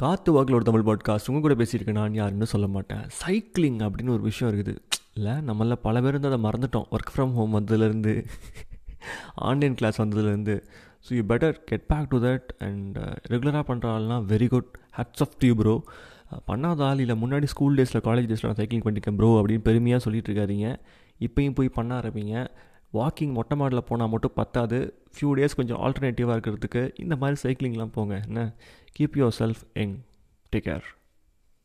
காற்று வாக்கில் ஒரு தமிழ் பாட்காஸ்ட் உங்கள் கூட பேசியிருக்கேன் நான் யாருன்னு சொல்ல மாட்டேன். சைக்கிளிங் அப்படின்னு ஒரு விஷயம் இருக்குது. இல்லை நம்மள பல பேர் வந்து அதை மறந்துட்டோம். ஒர்க் ஃப்ரம் ஹோம் வந்ததுலேருந்து ஆன்லைன் கிளாஸ் வந்ததுலேருந்து. So you better get back to that and ரெகுலராக பண்ணுற ஆள்னா very good hats off dude bro பண்ணாத ஆள் இல்லை. முன்னாடி ஸ்கூல் டேஸில் காலேஜ் டேஸில் நான் சைக்கிளிங் பண்ணியிருக்கேன் ப்ரோ அப்படின்னு பெருமையாக சொல்லிட்டு இருக்காதீங்க. இப்போயும் போய் பண்ண ஆரம்பிங்க. வாக்கிங் மொட்டை மாடில் போனால் மட்டும் பத்தாது. ஃபியூ டேஸ் கொஞ்சம் ஆல்டர்னேட்டிவாக இருக்கிறதுக்கு இந்த மாதிரி சைக்கிளிங்லாம் போங்க. என்ன? Keep yourself young take care